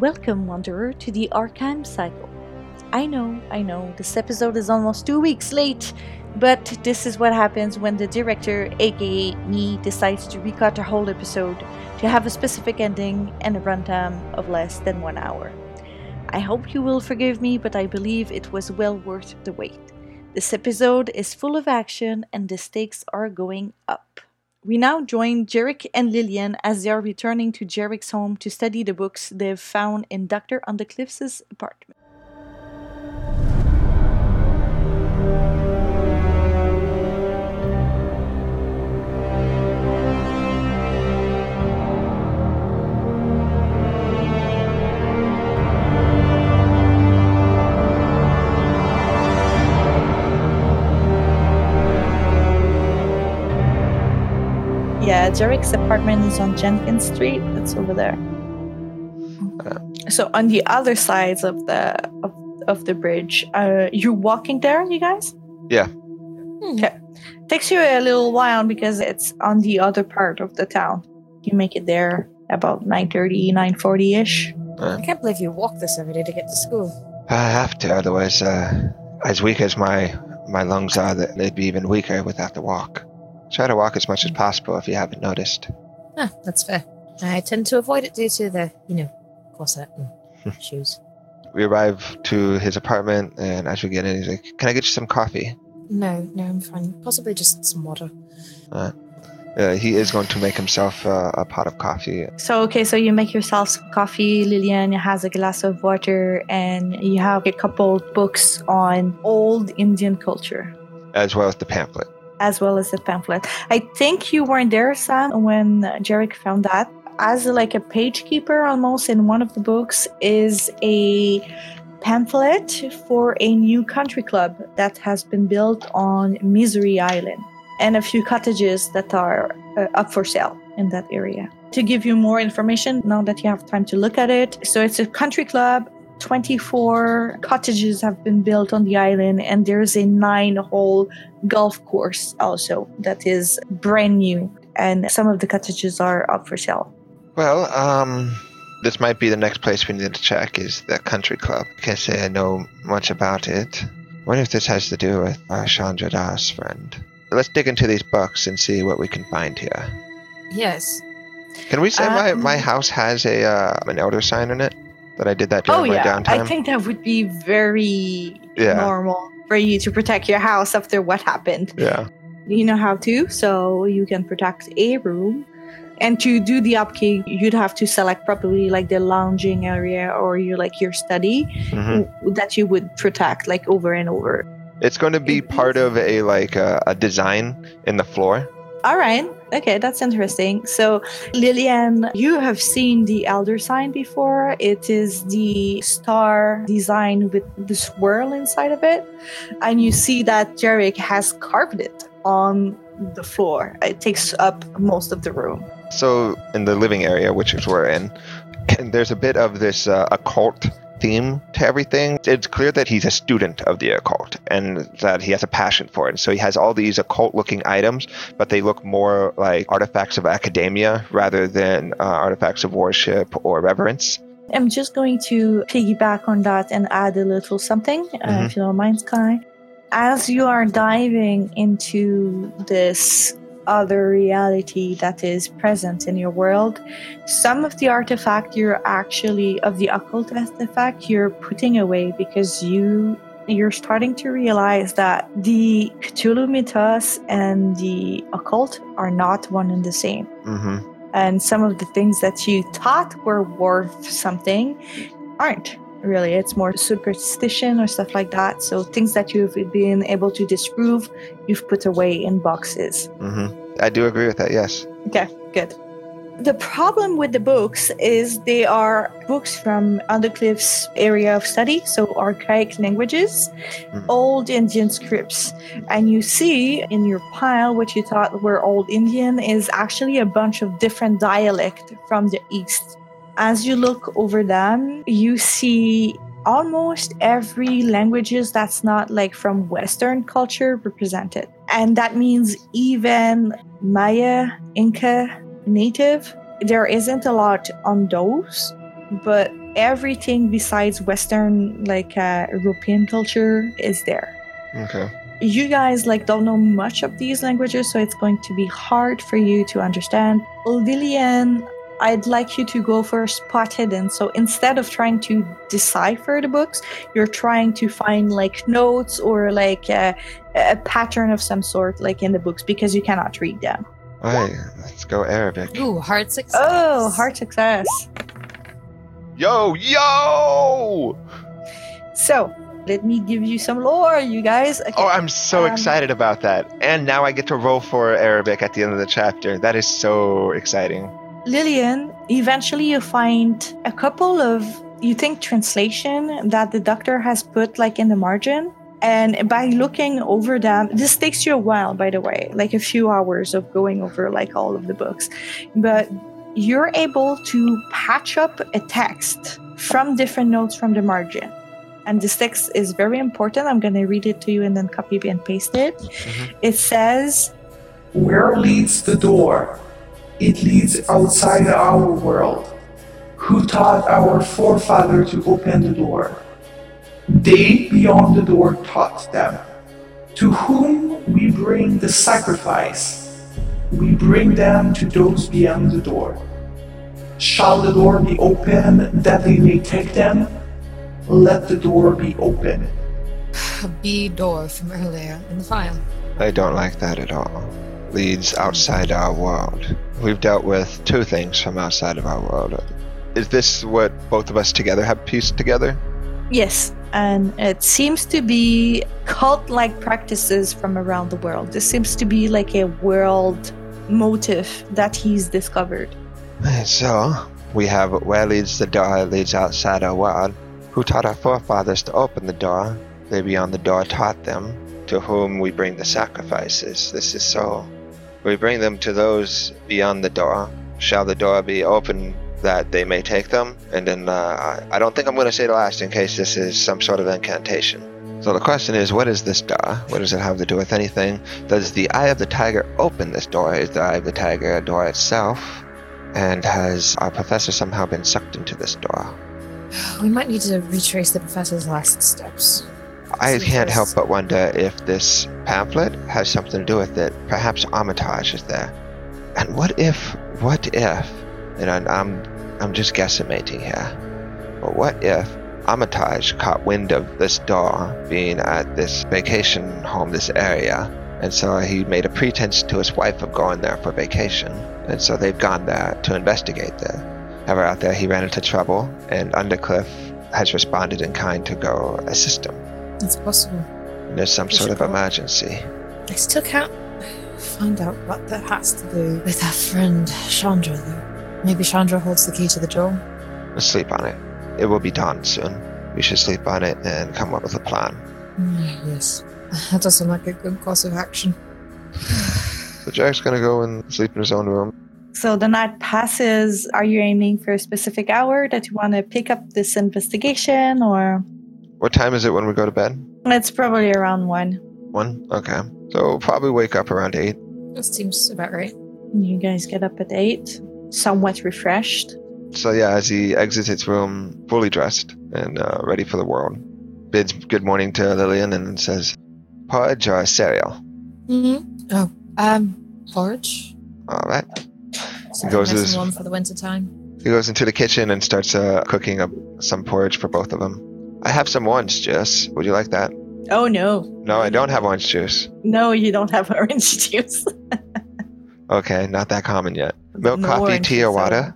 Welcome, Wanderer, to the Arkham Cycle. I know, I know, this episode is almost two weeks late, but this is what happens when the director, aka me, decides to recut a whole episode to have a specific ending and a runtime of less than one hour. I hope you will forgive me, but I believe it was well worth the wait. This episode is full of action and the stakes are going up. We now join Jearick and Lilian as they are returning to Jearick's home to study the books they've found in Dr. Undercliff's apartment. Yeah, Jearick's apartment is on Jenkins Street. It's over there. So on the other sides of the of, of the bridge, uh, you're walking there, you guys. Yeah. Okay. Takes you a little while because it's on the other part of the town. You make it there about 9.30, 9.40ish. I can't believe you walk this every day to get to school. I have to, otherwise, uh, as weak as my my lungs are, that they'd be even weaker without the walk. Try to walk as much as possible if you haven't noticed. Ah, that's fair. I tend to avoid it due to the, you know, corset and shoes. We arrive to his apartment, and as we get in, he's like, "Can I get you some coffee?" No, no, I'm fine. Possibly just some water. Uh, uh, he is going to make himself uh, a pot of coffee. So okay, so you make yourself some coffee. Lilian has a glass of water, and you have a couple books on old Indian culture, as well as the pamphlet. As well as the pamphlet. I think you weren't there, Sam, when Jearick found that. As like a page keeper, almost in one of the books, is a pamphlet for a new country club that has been built on Misery Island, and a few cottages that are uh, up for sale in that area. To give you more information, now that you have time to look at it, so it's a country club. 24 cottages have been built on the island, and there's a nine hole golf course also that is brand new. And some of the cottages are up for sale. Well, um, this might be the next place we need to check is the country club. Can't say I know much about it. Wonder if this has to do with uh, Chandra Das' friend. Let's dig into these books and see what we can find here. Yes. Can we say my, Um, my house has a uh, an elder sign in it? That I did that during Oh, my yeah. downtime. I think that would be very Yeah. normal for you to protect your house after what happened. yeah. You know how to, so you can protect a room. And to do the upkeep, you'd have to select probably like the lounging area or your like your study hmm that you would protect like over and over. It's going to be part of a like uh, a design in the floor. All right. Okay, that's interesting. So, Lilian, you have seen the Elder sign before. It is the star design with the swirl inside of it. And you see that Jearick has carved it on the floor. It takes up most of the room. So in the living area, which is we're in, there's a bit of this uh, occult theme to everything. It's clear that he's a student of the occult and that he has a passion for it. So he has all these occult-looking items, but they look more like artifacts of academia rather than uh, artifacts of worship or reverence. I'm just going to piggyback on that and add a little something, uh, Mhm. if you don't mind, Sky. As you are diving into this other reality that is present in your world, some of the artifact you're actually of the occult artifact you're putting away because you you're starting to realize that the Cthulhu mythos and the occult are not one and the same. Hmm and some of the things that you thought were worth something aren't really. It's more superstition or stuff like that. So things that you've been able to disprove you've put away in boxes. Hmm I do agree with that. Yes. okay good the problem with the books is they are books from Undercliff's area of study, so archaic languages, Mhm. old Indian scripts. And you see in your pile what you thought were old Indian is actually a bunch of different dialect from the east. As you look over them, you see almost every languages that's not like from western culture represented and that means even maya inca native there isn't a lot on those but everything besides Western, like uh, European culture, is there. Okay. You guys like don't know much of these languages, so it's going to be hard for you to understand. Lillian, I'd like you to go for spot hidden. So instead of trying to decipher the books, you're trying to find like notes or like a, a pattern of some sort, like in the books, because you cannot read them. All right, let's go Arabic. Ooh, hard success. Oh, hard success. Yo, yo! So let me give you some lore, you guys. Okay. Oh, I'm so Um, excited about that. And now I get to roll for Arabic at the end of the chapter. That is so exciting. Lilian, eventually you find a couple of, you think, translation that the doctor has put like in the margin. And by looking over them, this takes you a while, by the way, like a few hours of going over like all of the books. But you're able to patch up a text from different notes from the margin. And this text is very important. I'm going to read it to you and then copy and paste it. Mhm. It says, Where leads the door? It leads outside our world. Who taught our forefather to open the door? They beyond the door taught them. To whom we bring the sacrifice, we bring them to those beyond the door. Shall the door be open that they may take them? Let the door be open. A B door from earlier in the file. I don't like that at all. Leads outside our world. We've dealt with two things from outside of our world. Is this what both of us together have pieced together? Yes, and it seems to be cult like practices from around the world. This seems to be like a world motive that he's discovered. So, we have where leads the door leads outside our world. Who taught our forefathers to open the door? They beyond the door taught them. To whom we bring the sacrifices. This is so. We bring them to those beyond the door. Shall the door be open that they may take them? And then uh, I- don't think I'm going to say the last in case this is some sort of incantation. So the question is, what is this door? What does it have to do with anything? Does the Eye of the Tiger open this door? Is the Eye of the Tiger a door itself? And has our professor somehow been sucked into this door? We might need to retrace the professor's last steps. I can't help but wonder if this pamphlet has something to do with it. Perhaps Armitage is there. And what if, what if, and I'm, I'm just guesstimating here, but what if Armitage caught wind of this door being at this vacation home, this area, and so he made a pretense to his wife of going there for vacation, and so they've gone there to investigate there. However, out there he ran into trouble, and Undercliff has responded in kind to go assist him. It's possible. And there's some We sort of go. emergency. I still can't find out what that has to do with our friend Chandra, though. Maybe Chandra holds the key to the door. Let's sleep on it. It will be dawn soon. We should sleep on it and come up with a plan. Mm, yes. That does sound like a good course of action. So Jack's gonna go and sleep in his own room. So the night passes. Are you aiming for a specific hour that you want to pick up this investigation, or What time is it when we go to bed? it's probably around one? One? Okay. So we'll probably wake up around eight. That seems about right. You guys get up at eight, somewhat refreshed. So yeah, as he exits his room, fully dressed and uh, ready for the world, bids good morning to Lilian and says, "Porridge or cereal?" Mm-hmm. Oh, um, porridge. All right. Something goes nice his- and warm for the winter time. He goes into the kitchen and starts uh, cooking up some porridge for both of them. I have some orange juice. Would you like that? Oh no, No, I don't have orange juice. no, you don't have orange juice. Okay, not that common yet. Milk, No coffee, tea, or water?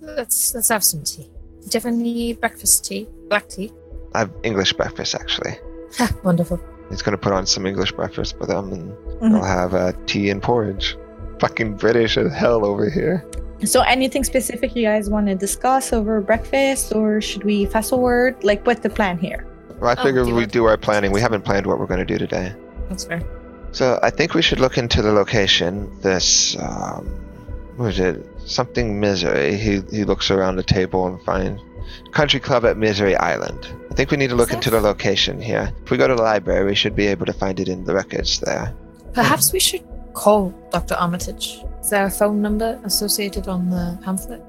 Let's let's have some tea. Definitely breakfast tea, black tea. I have English breakfast actually. Wonderful. He's gonna put on some English breakfast for them, and Mhm. they'll have uh, tea and porridge. Fucking British as hell over here. So, anything specific you guys want to discuss over breakfast, or should we fast forward? Like, what's the plan here? Well, I Oh, figure do we do our planning. We haven't planned what we're gonna do today. That's fair. So I think we should look into the location. This, um, what is it? Something Misery. He he looks around the table and finds country club at Misery Island. I think we need to look into the location here. If we go to the library, we should be able to find it in the records there. Perhaps we should call Dr. Armitage. Is there a phone number associated on the pamphlet?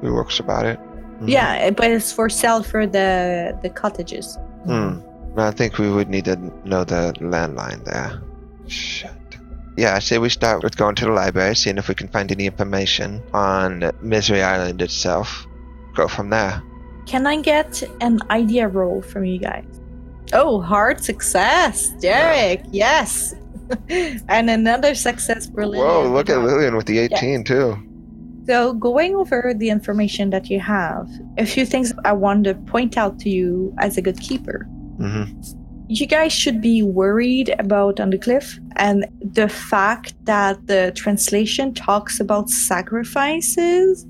Who works about it? Mhm. Yeah, but it's for sale for the the cottages. Hmm. I think we would need to know the landline there. Shit. Yeah, I say we start with going to the library, seeing if we can find any information on Misery Island itself. Go from there. Can I get an idea roll from you guys? Oh, hard success, Derek. Yes, and another success for Lilian. Whoa, look at Lilian with the 18 too. So, going over the information that you have, a few things I want to point out to you as a good keeper. hmm You guys should be worried about Undercliff and the fact that the translation talks about sacrifices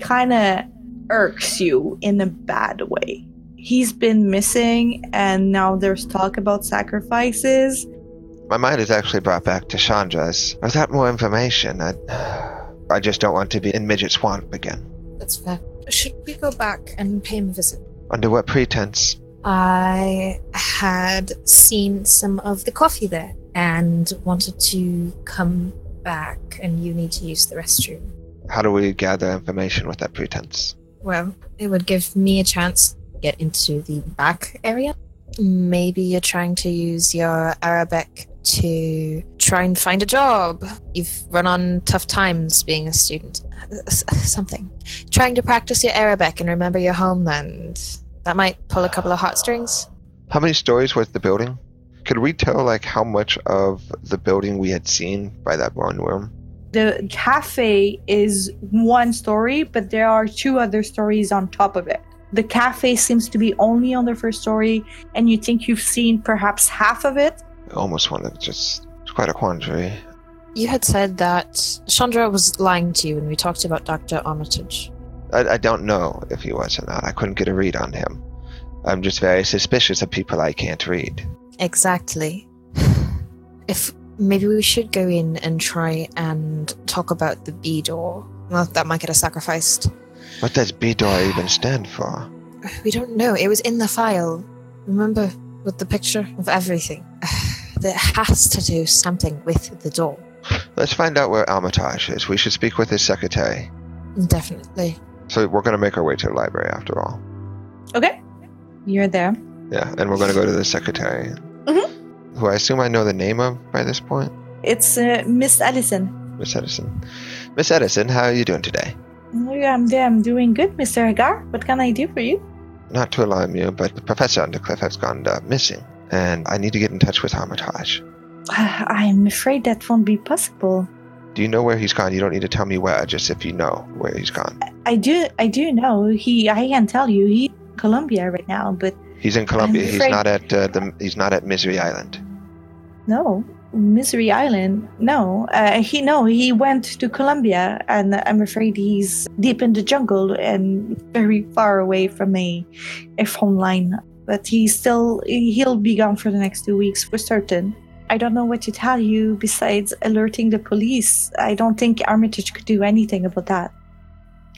kind of irks you in a bad way. He's been missing, and now there's talk about sacrifices. My mind is actually brought back to Chandra's. Without more information, I, I just don't want to be in Midget Swamp again. That's fair. Should we go back and pay him a visit? Under what pretense? I had seen some of the coffee there and wanted to come back, and you need to use the restroom. How do we gather information with that pretense? Well, it would give me a chance to get into the back area. Maybe you're trying to use your Arabic to try and find a job. You've run on tough times being a student. Something. Trying to practice your Arabic and remember your homeland. That might pull a couple of heartstrings. How many stories was the building? Could we tell like how much of the building we had seen by that one room? The cafe is one story, but there are two other stories on top of it. The cafe seems to be only on the first story, and you think you've seen perhaps half of it. I almost want to just. It's quite a quandary. You had said that Chandra was lying to you when we talked about Dr. Armitage. I, I don't know if he was or not. I couldn't get a read on him. I'm just very suspicious of people I can't read. Exactly. If maybe we should go in and try and talk about the B door. Well, that might get us sacrificed. What does B door even stand for? We don't know. It was in the file. Remember with the picture of everything. That has to do something with the door. Let's find out where Armitage is. We should speak with his secretary. Definitely. So we're going to make our way to the library after all. Okay. You're there. Yeah, and we're going to go to the secretary. Who I assume I know the name of by this point. It's uh, Miss Allison. Miss Edison. Miss Edison, how are you doing today? Oh, I'm. I'm doing good, Mr. Hagar. What can I do for you? Not to alarm you, but Professor Undercliff has gone uh, missing, and I need to get in touch with Armitage. I'm afraid that won't be possible. Do you know where he's gone? You don't need to tell me where, just if you know where he's gone. I do. I do know he. I can tell you he's in Colombia right now, but He's in Colombia. He's not at uh, the. He's not at Misery Island. no, Misery Island. No, uh, he no. He went to Colombia, and I'm afraid he's deep in the jungle and very far away from a a phone line. But he's still. He'll be gone for the next two weeks for certain. I don't know what to tell you besides alerting the police. I don't think Armitage could do anything about that.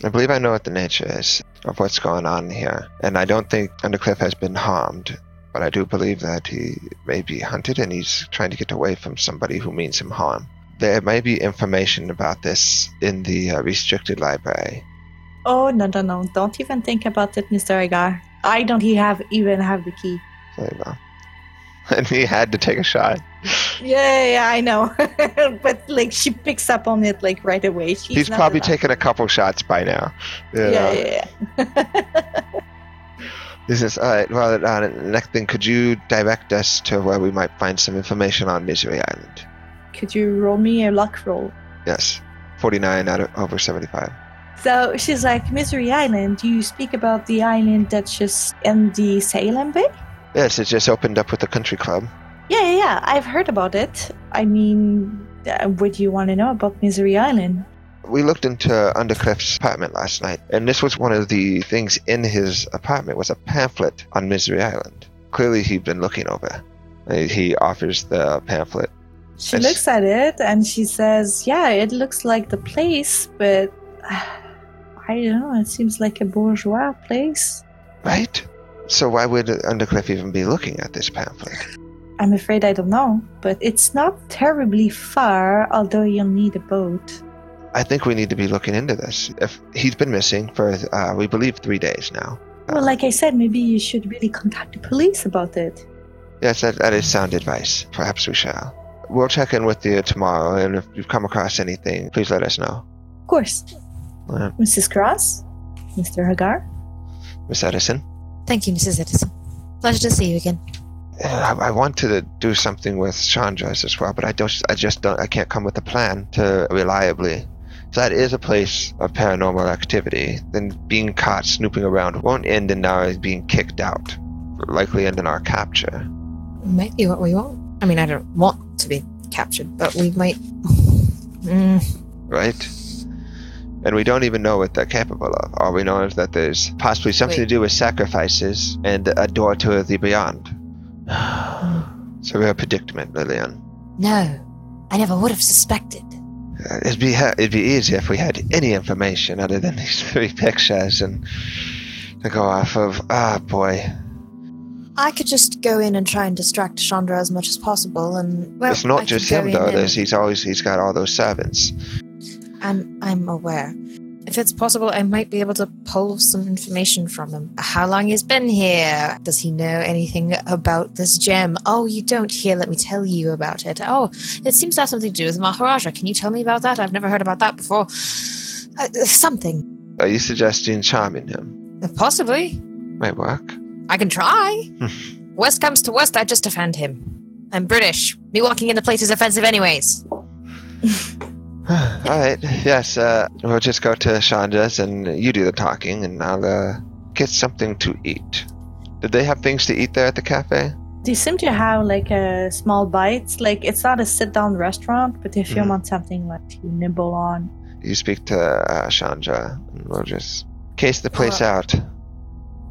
I believe I know what the nature is of what's going on here, and I don't think Undercliff has been harmed. But I do believe that he may be hunted, and he's trying to get away from somebody who means him harm. There may be information about this in the uh, restricted library. Oh no no no! Don't even think about it, Mr. Agar. I don't he have even have the key. You know. And he had to take a shot. Yeah, yeah, I know. but like she picks up on it like right away. She's He's probably taken a couple shots by now. you know. Yeah, yeah, yeah. This is all right. Well, uh, next thing, could you direct us to where we might find some information on Misery Island? Could you roll me a luck roll? Yes, forty-nine out of over seventy-five. So she's like, Misery Island. You speak about the island that's just in the Salem Bay. Yes, it just opened up with the country club. Yeah, yeah, yeah. I've heard about it. I mean, uh, what do you want to know about Misery Island? We looked into Undercliff's apartment last night, and this was one of the things in his apartment was a pamphlet on Misery Island. Clearly, he'd been looking over. Uh, He offers the pamphlet. She looks at it and she says, "Yeah, it looks like the place, but I don't know. It seems like a bourgeois place." Right? So why would Undercliff even be looking at this pamphlet? I'm afraid I don't know, but it's not terribly far, although you'll need a boat. I think we need to be looking into this. If he's been missing for, uh, we believe, three days now. Well, like I said, maybe you should really contact the police about it. Yes, that, that is sound advice. Perhaps we shall. We'll check in with you tomorrow, and if you've come across anything, please let us know. Of course. Uh, Mrs. Cross? Mr. Hagar? Miss Edison, Thank you, Mrs. Edison. Pleasure to see you again. uh, I, I want to do something with Chandra's as well, but I don't. I just don't. I can't come with a plan to reliably. If that is a place of paranormal activity, then being caught snooping around won't end in our being kicked out. Likely end in our capture. Might be what we want. I mean, I don't want to be captured, but we might. Mm, right? And we don't even know what they're capable of. All we know is that there's possibly something Wait. to do with sacrifices and a door to the beyond. so we're a predicament, Lilian. no, I never would have suspected. Uh, It'd be ha- it'd be easy if we had any information other than these three pictures and to go off of. Ah, boy, I could just go in and try and distract Chandra as much as possible, and well, it's not could just him though. There's he's always he's got all those servants. I'm I'm aware. If it's possible, I might be able to pull some information from him. How long he's been here? Does he know anything about this gem? Oh, you don't. Here, let me tell you about it. Oh, it seems to have something to do with Maharaja. Can you tell me about that? I've never heard about that before. Uh, something. Are you suggesting charming him? Possibly. Might work. I can try. worst comes to worst, I just defend him. I'm British. Me walking into place is offensive, anyways. All right. Yes. Uh, we'll just go to Chandra's and you do the talking, and I'll uh, get something to eat. Did they have things to eat there at the cafe? They seem to have like a small bites. Like it's not a sit down restaurant, but if you Mhm. want something like to nibble on. You speak to uh, Chandra, and we'll just case the place Uh, out.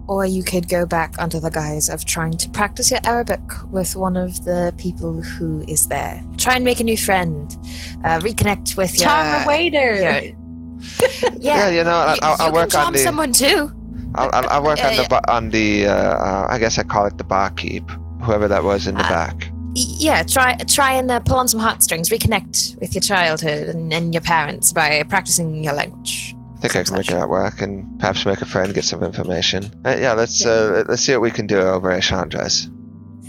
Or you could go back under the guise of trying to practice your Arabic with one of the people who is there. Try and make a new friend. Uh, reconnect with your. Charm a waiter. your- Yeah, yeah. you know, I'll, you- I'll, you I'll can work on charm the. someone too. I'll, I'll, I'll work on the ba- on the. Uh, uh, I guess I call it the barkeep. Whoever that was in the Uh, back. Yeah, try try and uh, pull on some heartstrings. Reconnect with your childhood and, and your parents by practicing your language. I think I can make that work, and perhaps make a friend, get some information. Uh, yeah, let's uh, let's see what we can do over at Chandra's.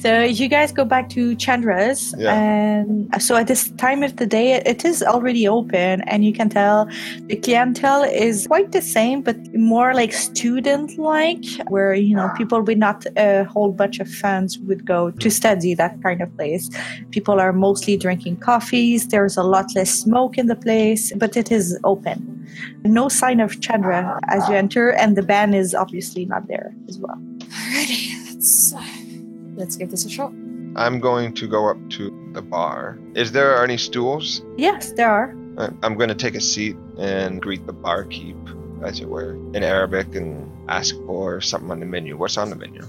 So you guys go back to Chandra's, Yeah. and so at this time of the day, it- it is already open, and you can tell the clientele is quite the same, but more like student-like, where you know people with not a whole bunch of funds would go to study that kind of place. People are mostly drinking coffees. There's a lot less smoke in the place, but it is open. No sign of Chandra as you enter, and the band is obviously not there as well. Alrighty, let's uh, let's give this a shot. I'm going to go up to the bar. Is there any stools? Yes, there are. I'm going to take a seat and greet the barkeep, as it were, in Arabic and ask for something on the menu. What's on the menu?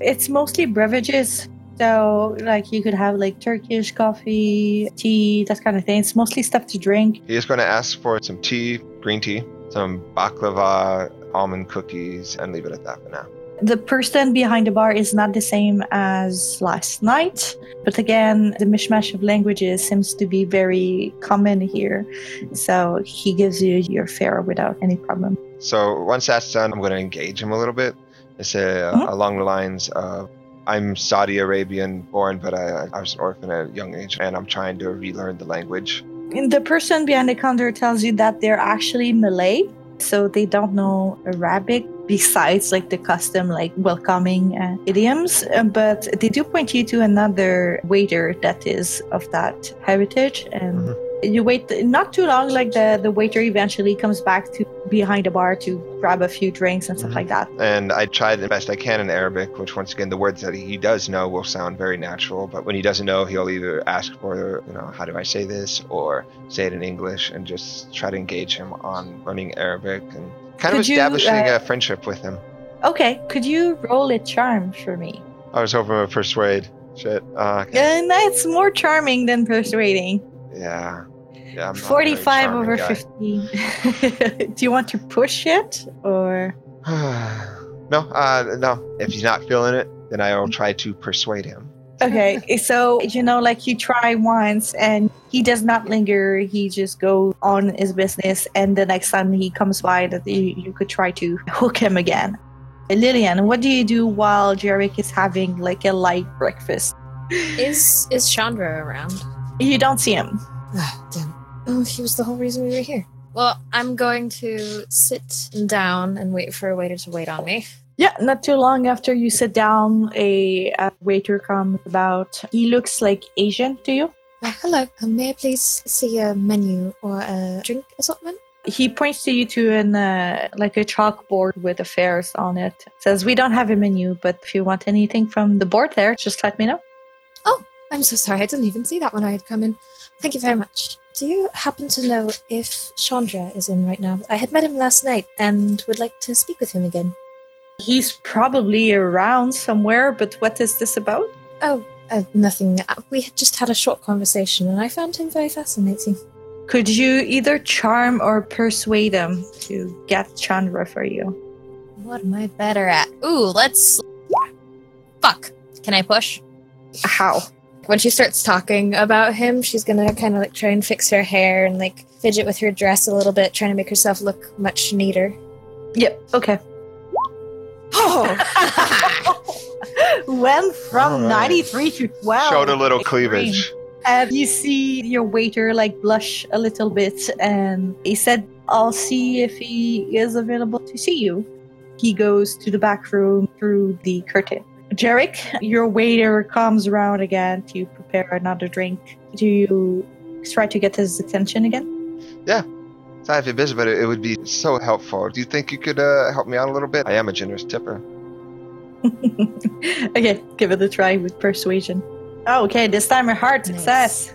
It's mostly beverages. So, like, you could have like Turkish coffee, tea, that kind of thing. It's mostly stuff to drink. He is going to ask for some tea, green tea, some baklava, almond cookies, and leave it at that for now. The person behind the bar is not the same as last night. But again, the mishmash of languages seems to be very common here. So, he gives you your fare without any problem. So once that's done, I'm going to engage him a little bit. I say uh, Mhm. along the lines of, I'm Saudi Arabian born, but I, I was an orphan at a young age, and I'm trying to relearn the language. And the person behind the counter tells you that they're actually Malay, so they don't know Arabic besides like the custom like welcoming uh, idioms. Uh, but they do point you to another waiter that is of that heritage, and Mhm. you wait not too long. Like the the waiter eventually comes back to behind the bar to grab a few drinks and stuff Mhm. like that. And I try the best I can in Arabic, which once again, the words that he does know will sound very natural. But when he doesn't know, he'll either ask for, you know, how do I say this, or say it in English, and just try to engage him on learning Arabic and kind of Could you, establishing uh, a friendship with him. Okay, could you roll a charm for me? I was hoping to persuade. Shit. Uh, okay. And it's more charming than persuading. Yeah. Yeah. I'm not a very 45 over guy. 50. Do you want to push it or no, uh, no. If he's not feeling it, then I will try to persuade him. Okay, so you know, like you try once and he does not linger. He just goes on his business, and the next time he comes by, that you, you could try to hook him again. Lilian, what do you do while Jearick is having like a light breakfast? Is is Chandra around? You don't see him. Ah, damn. Oh, he was the whole reason we were here. Well, I'm going to sit down and wait for a waiter to wait on me. Yeah, not too long after you sit down, a, a waiter comes about. He looks like Asian to you. Uh, hello, uh, may I please see a menu or a drink assortment? He points to you to an uh, like a chalkboard with the fares on it. Says we don't have a menu, but if you want anything from the board there, just let me know. Oh, I'm so sorry. I didn't even see that when I had come in. Thank you very much. Do you happen to know if Chandra is in right now? I had met him last night and would like to speak with him again. He's probably around somewhere, but what is this about? Oh, uh, nothing. Uh, We had just had a short conversation and I found him very fascinating. Could you either charm or persuade him to get Chandra for you? What am I better at? Ooh, let's. Fuck. Can I push? How? When she starts talking about him, she's gonna kind of like try and fix her hair and like fidget with her dress a little bit, trying to make herself look much neater. Yep. Okay. Oh. Went from All right. 93 to 12. Showed a little Extreme. cleavage. And you see your waiter like blush a little bit, and he said, I'll see if he is available to see you. He goes to the back room through the curtain. Jearick, your waiter comes around again to prepare another drink. Do you try to get his attention again? Sorry if you're busy, but it, it would be so helpful. Do you think you could uh, help me out a little bit? I am a generous tipper. okay, give it a try with persuasion. Oh, okay, this time a hard Nice. success.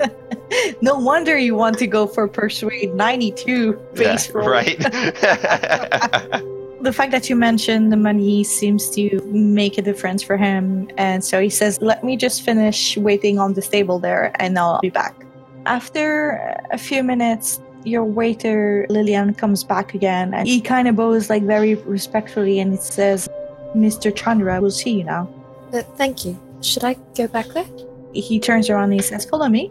no wonder you want to go for persuade 92 base Yeah, roll. right. The fact that you mentioned the money seems to make a difference for him, and so he says, "Let me just finish waiting on the table there, and I'll be back." After a few minutes, your waiter Lilian comes back again, and he kind of bows like very respectfully, and it says, "Mr. Chandra, we'll see you now." Uh, thank you. Should I go back there? He turns around and he says, "Follow me."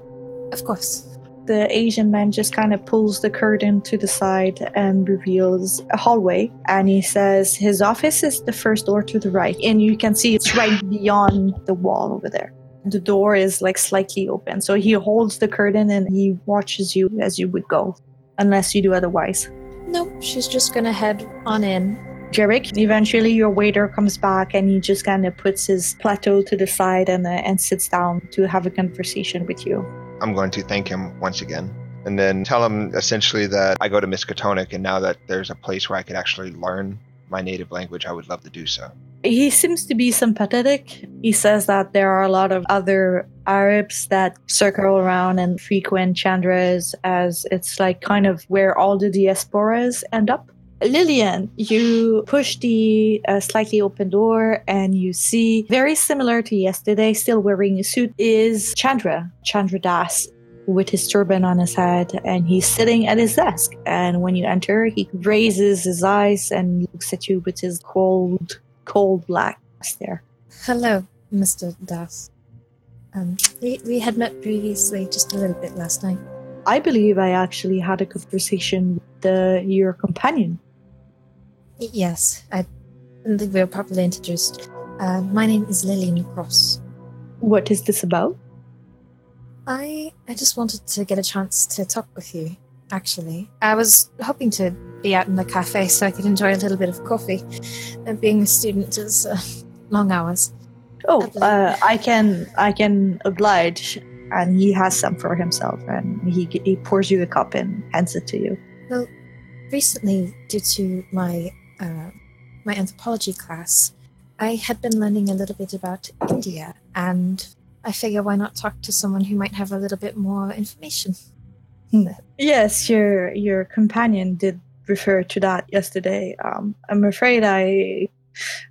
Of course. the Asian man just kind of pulls the curtain to the side and reveals a hallway. And he says his office is the first door to the right. And you can see it's right beyond the wall over there. The door is like slightly open. So he holds the curtain and he watches you as you would go, unless you do otherwise. No, she's just gonna head on in. Jearick, eventually your waiter comes back and he just kind of puts his plateau to the side and, uh, and sits down to have a conversation with you. I'm going to thank him once again. And then tell him essentially that I go to Miskatonic, and now that there's a place where I could actually learn my native language, I would love to do so. He seems to be sympathetic. He says that there are a lot of other Arabs that circle around and frequent Chandras as it's like kind of where all the diasporas end up. Lilian, you push the uh, slightly open door and you see, very similar to yesterday, still wearing a suit, is Chandra, Chandra Das, with his turban on his head, and he's sitting at his desk. And when you enter, he raises his eyes and looks at you with his cold, cold black stare. Hello, Mr. Das. Um, we, we had met previously just a little bit last night. I believe I actually had a conversation with uh, your companion. Yes, I think we were properly introduced. Uh, my name is Lilian Cross. What is this about? I I just wanted to get a chance to talk with you. Actually, I was hoping to be out in the cafe so I could enjoy a little bit of coffee. And being a student is uh, long hours. Oh, I uh, I can, I can oblige. And he has some for himself, and he he pours you a cup and hands it to you. Well, recently, due to my uh, my anthropology class, I had been learning a little bit about India, and I figure why not talk to someone who might have a little bit more information. Yes, your your companion did refer to that yesterday. Um, I'm afraid I,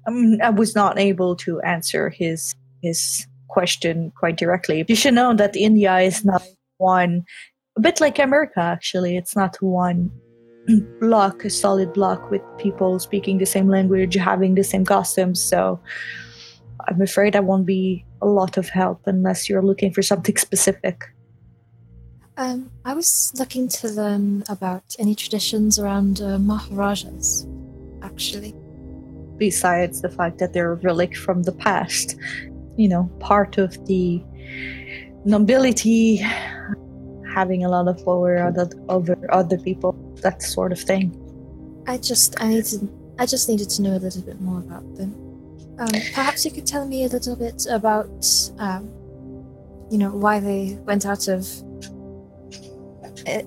um, I was not able to answer his his question quite directly. You should know that India is not one, a bit like America actually. It's not one block, a solid block with people speaking the same language, having the same customs. So I'm afraid I won't be a lot of help unless you're looking for something specific. Um, I was looking to learn about any traditions around uh, Maharajas, actually. Besides the fact that they're a relic from the past, you know, part of the nobility having a lot of power other, over other people, that sort of thing. I just, I need to, I just needed to know a little bit more about them. Um, perhaps you could tell me a little bit about, um, you know, why they went out of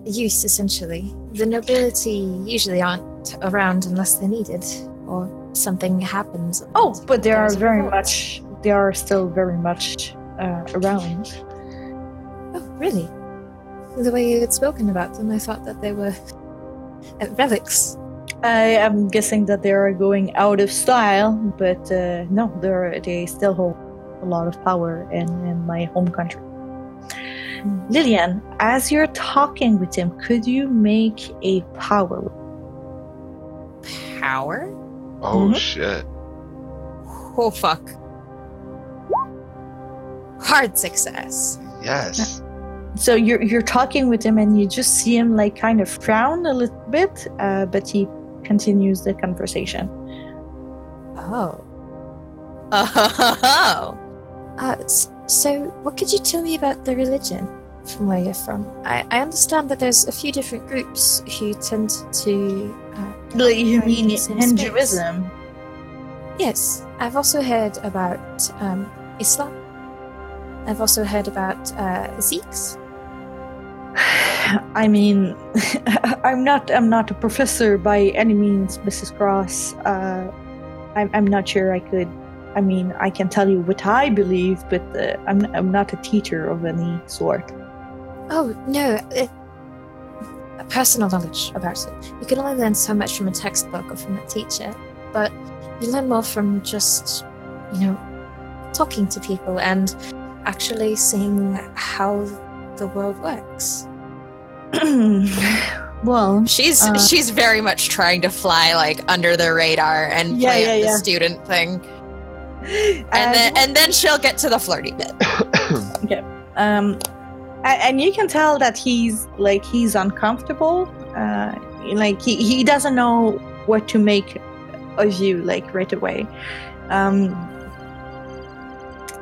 use. Essentially, the nobility usually aren't around unless they're needed, or something happens. Oh, but they are very much, they are still very much uh, around. Oh, really? The way you had spoken about them, I thought that they were uh, relics. I am guessing that they are going out of style, but uh, no, they're, they still hold a lot of power in, in my home country. Lilian, as you're talking with him, could you make a power? Power? Oh Mhm. shit. Oh, fuck. Hard success. Yes. So you're you're talking with him, and you just see him like kind of frown a little bit, uh, but he continues the conversation. Oh. Oh. Uh, s- so, what could you tell me about the religion from where you're from? I, I understand that there's a few different groups who tend to. Uh, Like, you mean space. Hinduism? Yes, I've also heard about um, Islam. I've also heard about uh, Sikhs. I mean, I'm not I'm not a professor by any means, Mrs. Cross. Uh, I'm I'm not sure I could. I mean, I can tell you what I believe, but uh, I'm I'm not a teacher of any sort. Oh no, it, personal knowledge about it. You can only learn so much from a textbook or from a teacher, but you learn more from just, you know, talking to people and actually seeing how the world works. well, She's Uh, she's very much trying to fly like under the radar and Yeah, play yeah, the yeah. student thing, and and- then and then she'll get to the flirty bit. um and you can tell that he's like he's uncomfortable uh like he, he doesn't know what to make of you like right away um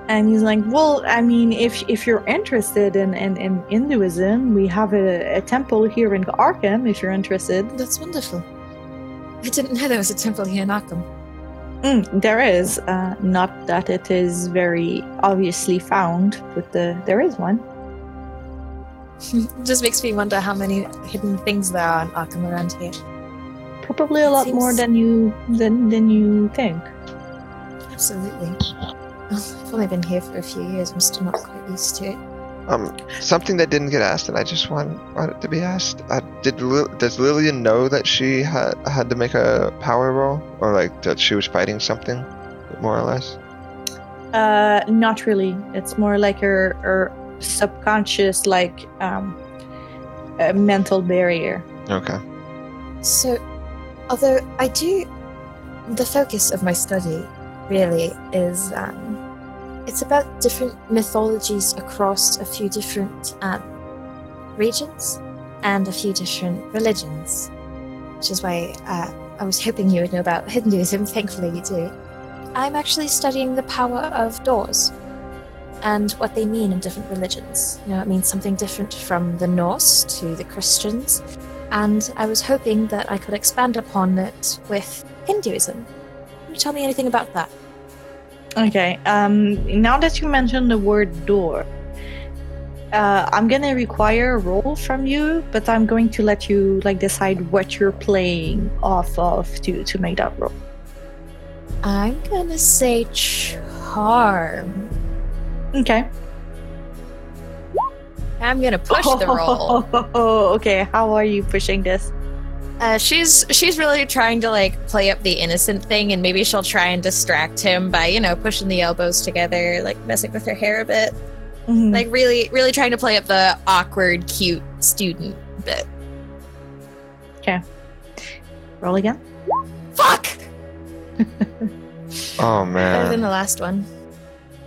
and he's like well i mean if if you're interested in in, in hinduism we have a, a temple here in arkham if you're interested That's wonderful. I didn't know there was a temple here in Arkham. Mm, there is uh, not that it is very obviously found but the, there is one Just makes me wonder how many hidden things there are in Arkham around here. probably a It lot more than you than than you think Absolutely. I've only been here for a few years. I'm still not quite used to it. Um, something that didn't get asked, and I just want, want it to be asked. Uh, did Lil does Lilian know that she had had to make a power roll, or like that she was fighting something, more or less? Uh, not really. It's more like her, her subconscious, like um, a mental barrier. Okay. So, although I do, the focus of my study really is um, it's about different mythologies across a few different um, regions and a few different religions, which is why uh, I was hoping you would know about Hinduism. Thankfully, you do. I'm actually studying the power of doors and what they mean in different religions. You know, it means something different from the Norse to the Christians, and I was hoping that I could expand upon it with Hinduism. Can you tell me anything about that? Okay. Um, now that you mentioned the word door, uh, I'm gonna require a roll from you, but I'm going to let you like decide what you're playing off of to to make that roll. I'm gonna say charm. Okay. I'm gonna push the roll. Oh, okay. How are you pushing this? Uh, she's she's really trying to like play up the innocent thing, and maybe she'll try and distract him by you know pushing the elbows together, like messing with her hair a bit, Mhm. like really really trying to play up the awkward, cute student bit. Okay, roll again. Fuck! Oh Better than man. the last one.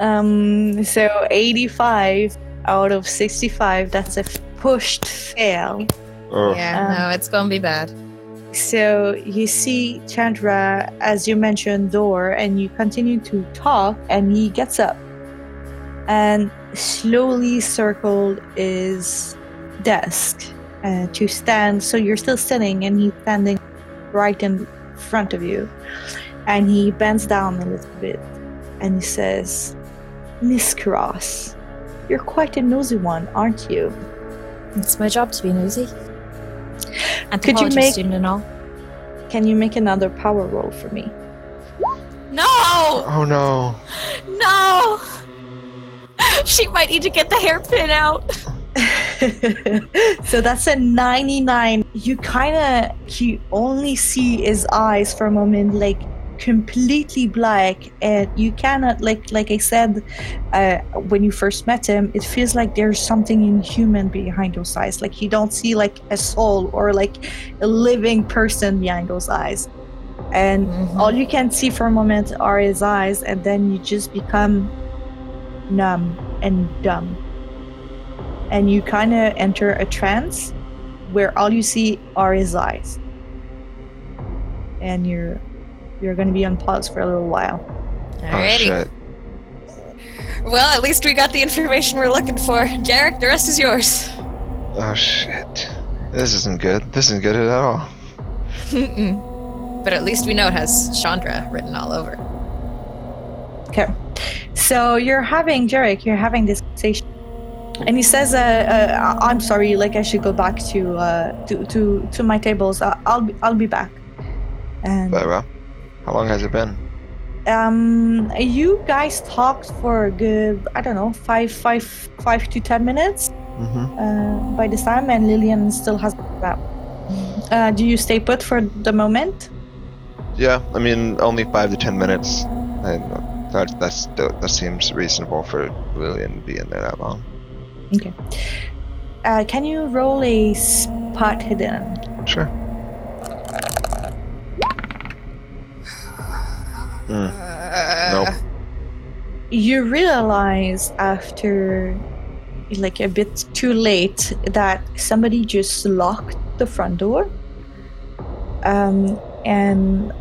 Um, so 85 out of 65. That's a pushed fail. Oh, Yeah, Um, no, it's gonna be bad. So you see Chandra, as you mentioned, door, and you continue to talk, and he gets up and slowly circled his desk uh, to stand. So you're still sitting, and he's standing right in front of you. And he bends down a little bit and he says, Miss Cross, you're quite a nosy one, aren't you? It's my job to be nosy. You make- student and all. Can you make another power roll for me? No! oh no. No! She might need to get the hairpin out. so that's a 99 you kind of you only see his eyes for a moment like completely black and you cannot like like i said uh, when you first met him it feels like there's something inhuman behind those eyes. Like you don't see like a soul or like a living person behind those eyes. And Mhm. all you can see for a moment are his eyes and then you just become numb and dumb. And you kind of enter a trance where all you see are his eyes. And you're you're going to be on pause for a little while Oh Alrighty. shit. well, at least we got the information we're looking for. Jearick, the rest is yours. Oh shit. This isn't good. This isn't good at all. But at least we know it has Chandra written all over. okay so you're having Jearick, you're having this conversation and he says uh, uh, i'm sorry like i should go back to uh to to, to my tables uh, i'll be, i'll be back and Very well. How long has it been? um you guys talked for a good i don't know five five five to ten minutes Mm-hmm. uh, by this time and lilian still hasn't got uh, do you stay put for the moment Yeah, I mean only five to ten minutes. I, that that's that seems reasonable for Lilian to be in there that long. Okay. Uh, can you roll a spot hidden Sure. Mm, nope. you realize after like a bit too late that somebody just locked the front door um, and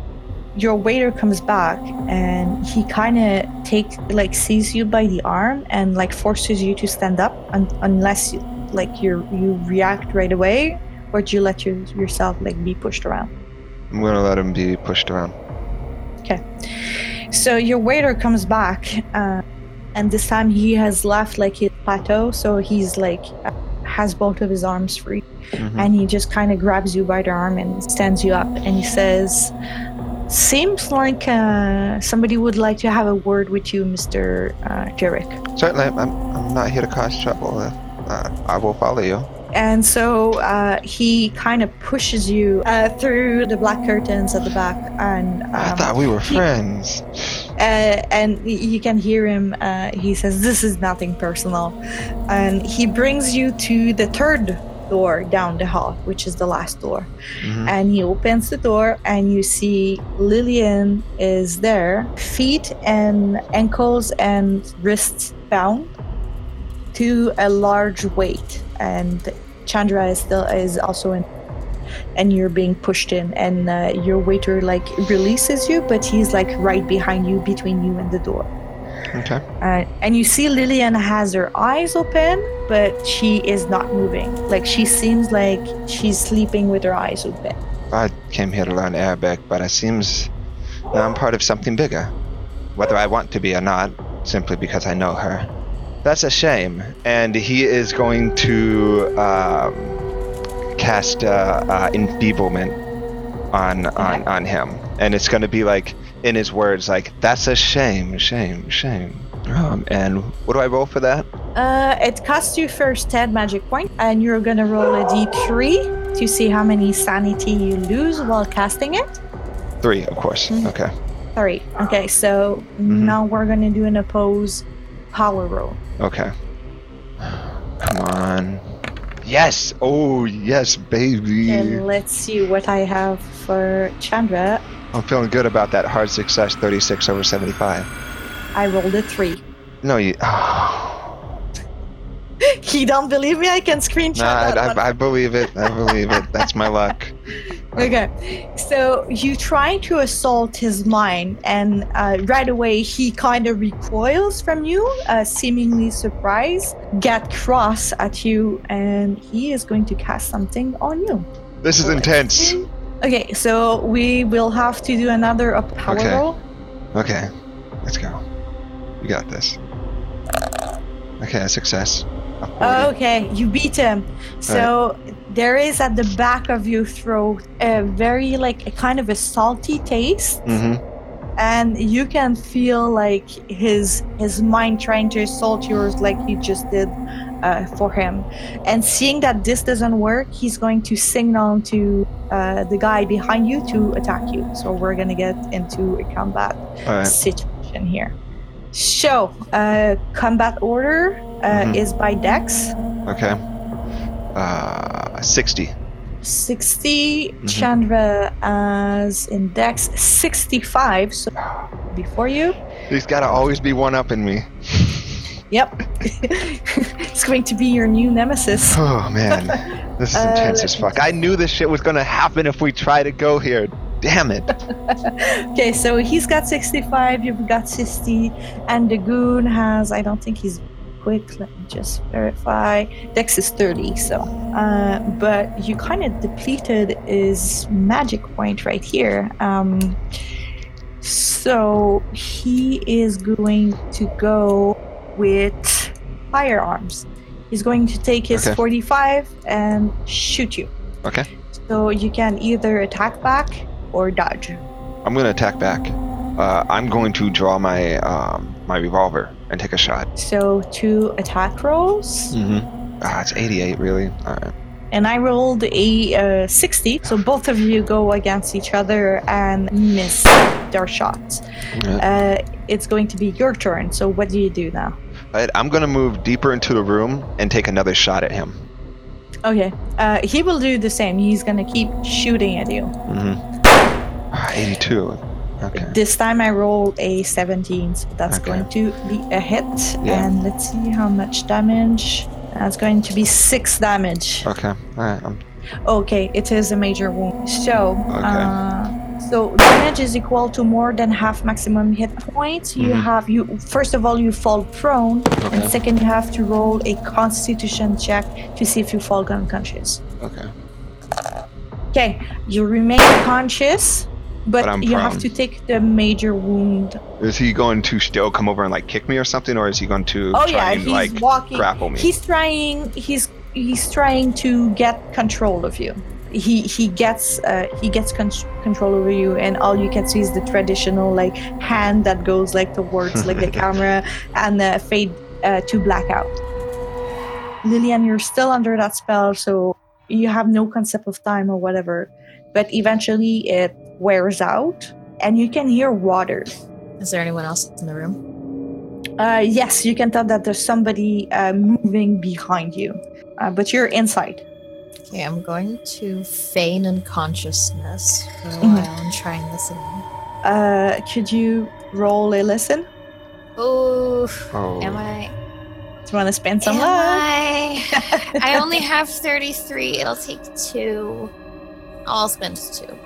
your waiter comes back and he kind of takes like sees you by the arm and like forces you to stand up un- unless you, like you you react right away or do you let your, yourself like be pushed around I'm gonna let him be pushed around. So your waiter comes back, uh, and this time he has left like his plateau, so he's like uh, has both of his arms free, Mhm. and he just kind of grabs you by the arm and stands you up, and he says, "Seems like uh, somebody would like to have a word with you, Mister uh, Jearick." Certainly, I'm, I'm not here to cause trouble. Uh, I will follow you. And so uh, he kind of pushes you uh, through the black curtains at the back, and I um, thought we were he- friends. uh, and you can hear him. Uh, he says, "This is nothing personal," and he brings you to the third door down the hall, which is the last door. Mhm. And he opens the door, and you see Lilian is there, feet and ankles and wrists bound to a large weight, and Chandra is still is also in and you're being pushed in and uh, your waiter like releases you but he's like right behind you between you and the door Okay. uh, and you see lilian has her eyes open but she is not moving like she seems like she's sleeping with her eyes open I came here to learn Arabic, but it seems that I'm part of something bigger. Whether I want to be or not, simply because I know her. That's a shame. And he is going to um, cast uh, uh, enfeeblement on on on him, and it's going to be like in his words, like "That's a shame, shame, shame." Um, and what do I roll for that? uh, it costs you first 10 magic points point and you're gonna roll a d3 to see how many sanity you lose while casting it Three, of course. Mhm. Okay. Three. Okay, so now we're gonna do an opposed power roll. Okay. Come on. Yes. Oh, yes, baby. And let's see what I have for Chandra. I'm feeling good about that hard success 36 over 75. I rolled a three. No, you. Oh. You don't believe me? I can screenshot one. I, I, I believe it. I believe it. That's my luck. Okay, so you try to assault his mind, and uh, right away he kind of recoils from you, uh, seemingly surprised, get cross at you, and he is going to cast something on you. This is intense. Okay, so we will have to do another a power Okay. roll. Okay, let's go. You got this. Okay, a success. 40. Okay, you beat him. So there is at the back of your throat a very like a kind of a salty taste. Mhm. and you can feel like his his mind trying to assault yours like you just did uh, for him and seeing that this doesn't work he's going to signal to uh, the guy behind you to attack you so we're gonna get into a combat right. situation here so uh, combat order uh, Mhm. is by dex Okay. Uh, 60. 60 Mm-hmm. chandra as in dex 65 so before you He's got to always be one up in me. Yep. it's going to be your new nemesis. Oh man, this is Uh, intense as fuck. I knew this shit was gonna happen if we try to go here. Damn it. Okay, so he's got 65, you've got 60, and the goon has, I don't think he's quick, let me just verify. Dex is 30, so. Uh, but you kind of depleted his magic point right here. Um, so he is going to go with firearms. He's going to take his Okay. 45 and shoot you. Okay. So you can either attack back or dodge. I'm gonna attack back. Uh, I'm going to draw my um, my revolver and take a shot. So two attack rolls, Mm-hmm. Ah, it's 88, really. All right. and I rolled a uh, 60. So both of you go against each other and miss their shots. Yeah. Uh, it's going to be your turn. So what do you do now? I'm gonna move deeper into the room and take another shot at him. Okay, uh, he will do the same. He's gonna keep shooting at you. Mm-hmm. Ah, 82. Okay. This time I roll a 17, so that's Okay. going to be a hit. Yeah. And let's see how much damage. That's going to be six damage. Okay. Alright. I'm Okay, it is a major wound. So, Okay. uh, so damage is equal to more than half maximum hit points. You Mhm. have you first of all you fall prone, okay. and second you have to roll a Constitution check to see if you fall unconscious. Okay. Okay, you remain conscious, but, But you have to take the major wound. Is he going to still come over and like kick me or something, or is he going to Oh try yeah, and he's like walking. grapple me? He's trying. He's he's trying to get control of you. He he gets uh, he gets con- control over you, and all you can see is the traditional like hand that goes like towards like the camera and uh, fade uh, to blackout. Lilian, you're still under that spell, so you have no concept of time or whatever. But eventually, it wears out, and you can hear water. Is there anyone else in the room? Uh, yes, you can tell that there's somebody uh, moving behind you, uh, but you're inside. Okay, I'm going to feign unconsciousness for a while and try and listen. Uh, could you roll a listen? Oh, oh. am I? Do you want to spend some am luck? I? I only have 33. It'll take two. I'll spend two.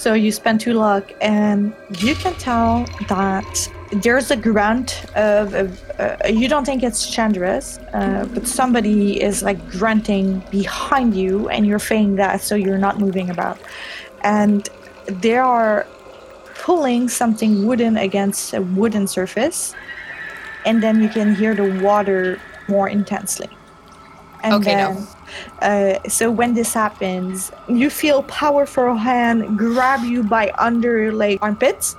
So you spend two luck, and you can tell that there's a grunt of. of uh, you don't think it's Chandra's, uh, but somebody is like grunting behind you, and you're feigning that, so you're not moving about. And they are pulling something wooden against a wooden surface, and then you can hear the water more intensely. And Okay, no. Uh, so when this happens, you feel powerful hand grab you by under your like armpits,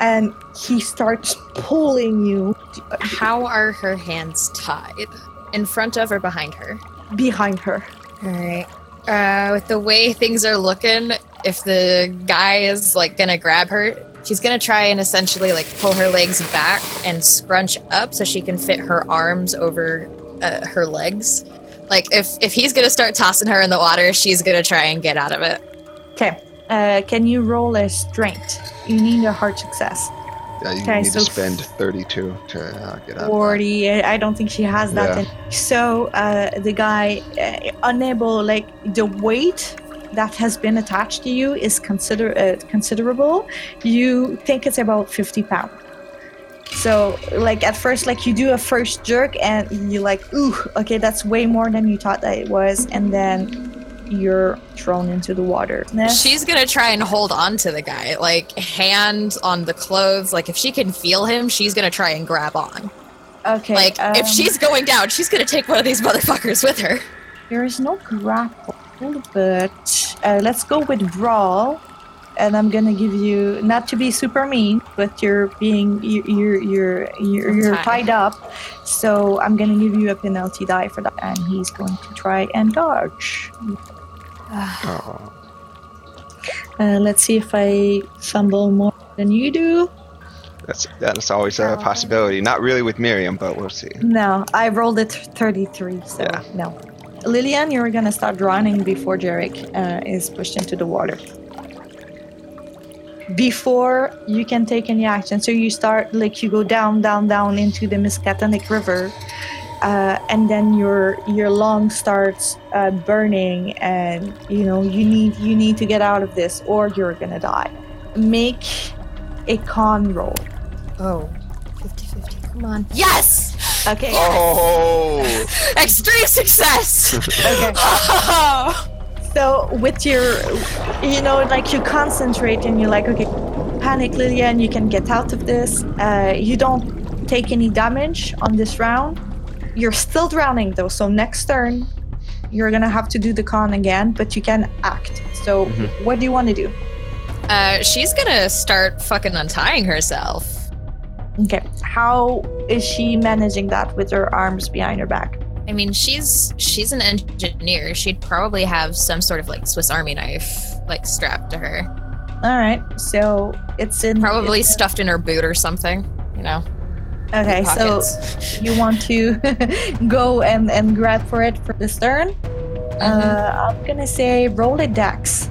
and he starts pulling you How are her hands tied? In front of or behind her? behind her. All right. Uh, with the way things are looking, if the guy is like gonna grab her, she's gonna try and essentially like pull her legs back and scrunch up so she can fit her arms over uh, her legs. Like if if he's gonna start tossing her in the water, she's gonna try and get out of it. Okay, uh, can you roll a strength? You need a hard success. Yeah, you Okay, need so to spend 32 to uh, get out. of that. 40 i don't think she has that Yeah. so uh, the guy uh, unable like the weight that has been attached to you is consider uh, considerable you think it's about 50 pounds so like at first like you do a first jerk and you're like ooh okay that's way more than you thought that it was and then you're thrown into the water She's gonna try and hold on to the guy, like hand on the clothes. Like if she can feel him, she's gonna try and grab on. okay Like if um, she's going down, she's gonna take one of these motherfuckers with her. There is no grapple, but uh, let's go with brawl. And I'm gonna give you not to be super mean, but you're being you- you're you're you're, you're Tied. tied up. So I'm gonna give you a penalty die for that, and he's going to try and dodge. Oh, Uh, let's see if I fumble more than you do. That's that's always a possibility. Not really with Miriam, but we'll see. No, I rolled it 33, so Yeah. no. Lilian, you're gonna start drowning before Jearick uh, is pushed into the water. Before you can take any action, so you start like you go down, down, down into the Miskatonic River, uh, and then your your lung starts uh, burning, and you know you need you need to get out of this, or you're gonna die. Make a con roll. Oh. 50 50. Come on. Yes! Okay. Oh, Extreme success! Okay. So with your, you know, like you concentrate and you're like, okay, panic, Lilian, you can get out of this. Uh, you don't take any damage on this round. You're still drowning though, so next turn, you're gonna have to do the con again, but you can act. So Mhm. what do you want to do? Uh, she's gonna start fucking untying herself. Okay, how is she managing that with her arms behind her back? I mean, she's she's an engineer. She'd probably have some sort of like Swiss Army knife like strapped to her. All right, so it's in Probably it's- stuffed in her boot or something. You know. okay. So you want to go and and grab for it for this turn? Mhm. Uh, I'm gonna say roll a dex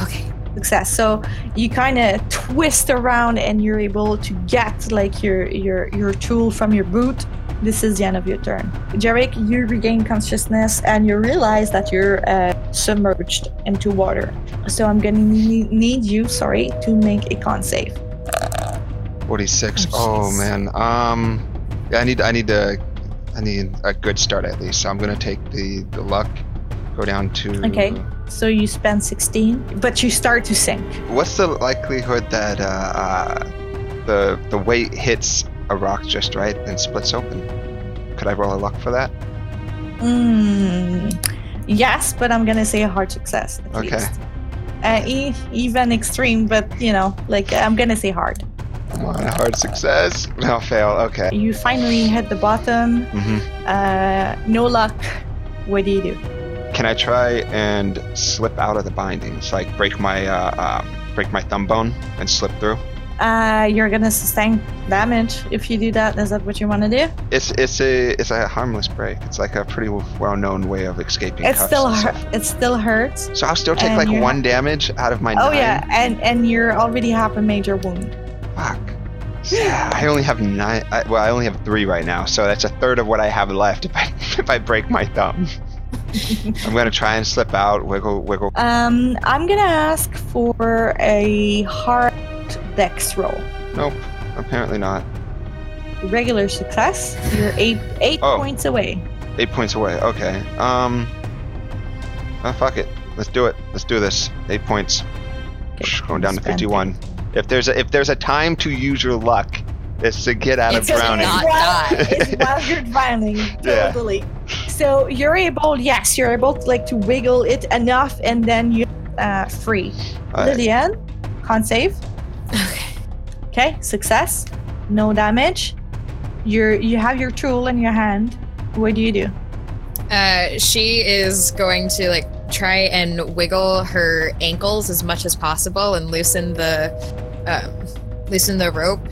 okay. success. So you kind of twist around and you're able to get like your your your tool from your boot. This is the end of your turn. Jearick, you regain consciousness and you realize that you're uh, submerged into water. So I'm gonna need, need you, sorry, to make a con save. 46. Oh, Oh, man. Um, yeah, I need I need to I need a good start at least. So I'm gonna take the the luck, go down to. Okay. So you spend 16, but you start to sink. what's the likelihood that uh, uh, the the weight hits a rock just right and splits open? Could I roll a luck for that? Mm, yes, but I'm gonna say a hard success. At Okay. Least. Uh, e- even extreme, but you know, like I'm gonna say hard. Come on, hard success. No, fail. Okay. You finally hit the bottom. Mm-hmm. Uh, no luck. What do you do? Can I try and slip out of the bindings, like break my uh, uh, break my thumb bone and slip through? Uh, you're gonna sustain damage if you do that. Is that what you want to do? It's it's a it's a harmless break. It's like a pretty well known way of escaping. It still hurt. It still hurts. So I'll still take like one damage out of my Oh nine. yeah, and and you're already have a major wound. Fuck. Yeah, I only have nine. I, well, I only have three right now, so that's a third of what I have left if I if I break my thumb. I'm gonna try and slip out, wiggle, wiggle. Um, I'm gonna ask for a hard dex roll. Nope, apparently not. Regular success. You're eight eight Oh. points away. Eight points away. Okay. Um. Oh, fuck it. Let's do it. Let's do this. Eight points. Okay, Going down to spend 51. If there's a if there's a time to use your luck, it's to get out It's of to drowning. not while, die. it's while you're drowning. Yeah. Totally. So you're able, yes, you're able to like to wiggle it enough, and then you uh free. Alright. Lilian, con save. Okay, success. No damage. You're you have your tool in your hand. What do you do? Uh, she is going to like try and wiggle her ankles as much as possible and loosen the um, loosen the rope,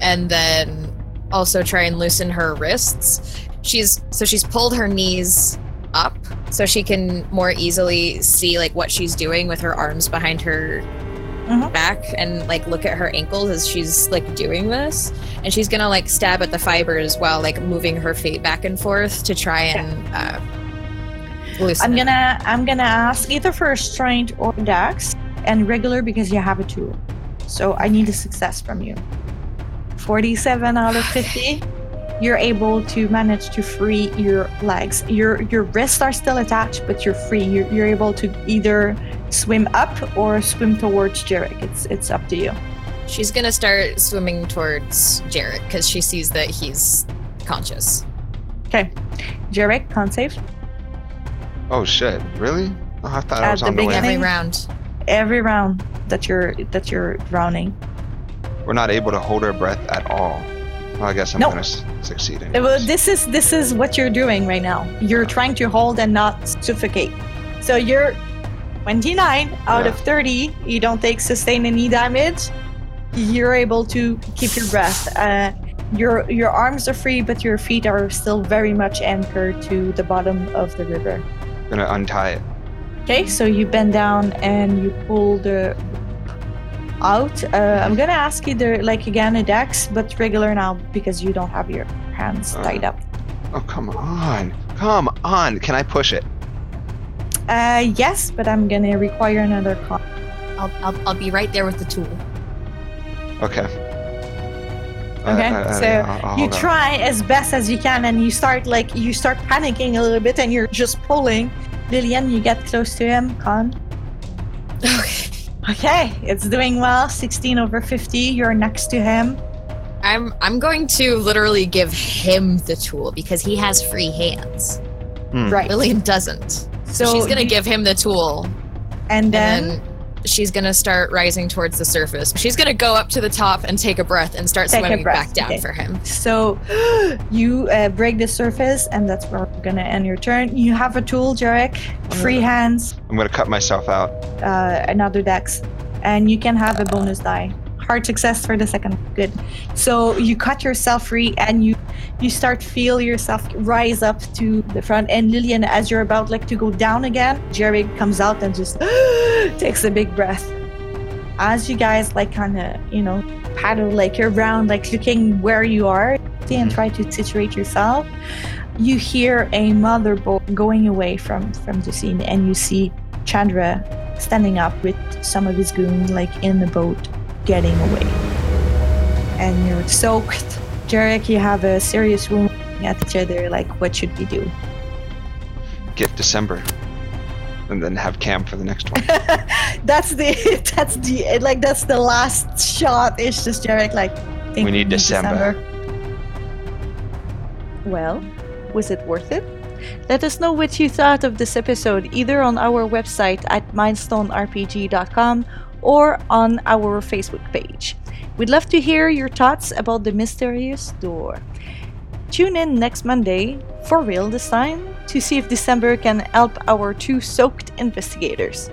and then also try and loosen her wrists. She's so she's pulled her knees up so she can more easily see like what she's doing with her arms behind her Mhm. back and like look at her ankles as she's like doing this, and she's gonna like stab at the fibers while like moving her feet back and forth to try and uh, loosen. I'm gonna I'm gonna ask either for a strength or dex and regular because you have a tool. So I need a success from you. 47 out of 50. You're able to manage to free your legs. Your your wrists are still attached, but you're free. You're, you're able to either swim up or swim towards Jearick. It's it's up to you. She's gonna start swimming towards Jearick because she sees that he's conscious. Okay. Jearick, con save. Oh shit! Really? Oh, I thought I was the on the way. Every round. Every round that you're that you're drowning. We're not able to hold our breath at all. Well, I guess I'm Nope. gonna s- succeed. Uh, Well, this is this is what you're doing right now. You're trying to hold and not suffocate. So you're 29 out Yeah. of 30. You don't take sustain any damage. You're able to keep your breath. Uh, your your arms are free, but your feet are still very much anchored to the bottom of the river. I'm gonna untie it. Okay, so you bend down and you pull the out. Uh, I'm gonna ask you the like again a dex, but regular now because you don't have your hands Uh. tied up. Oh come on! Come on! Can I push it? Uh, yes, but I'm gonna require another con. I'll, I'll, I'll be right there with the tool. Okay. Uh, Okay, uh, uh, so yeah, I'll- I'll you hold on. try as best as you can, and you start like you start panicking a little bit, and you're just pulling. Lilian, you get close to him. Con. Okay. Okay, it's doing well. 16 over 50. You're next to him. I'm I'm going to literally give him the tool because he has free hands. Hmm. Right. Lilian doesn't. So, So she's gonna you- give him the tool and then, and then she's gonna start rising towards the surface. She's gonna go up to the top and take a breath and start swimming back down okay. for him. so you uh, break the surface, and that's where we're gonna end your turn. You have a tool, Jearick. Free hands. I'm gonna cut myself out. uh, another dex, and you can have a bonus die. Hard success for the second. Good. So you cut yourself free, and you you start feel yourself rise up to the front. And Lilian, as you're about like to go down again, Jerry comes out and just takes a big breath. As you guys like kind of you know paddle like around, like looking where you are, and Mhm. try to situate yourself. You hear a mother boat going away from from the scene, and you see Chandra standing up with some of his goons like in the boat getting away. And you're soaked. Jearick, you have a serious wound at each other, like what should we do? Get December, and then have Cam for the next one. that's the that's the like that's the last shot. It's just Jearick like We need December. Well, was it worth it? Let us know what you thought of this episode either on our website at milestonerpg.com or on our Facebook page. We'd love to hear your thoughts about the mysterious door. Tune in next Monday, for real this time, to see if December can help our two soaked investigators.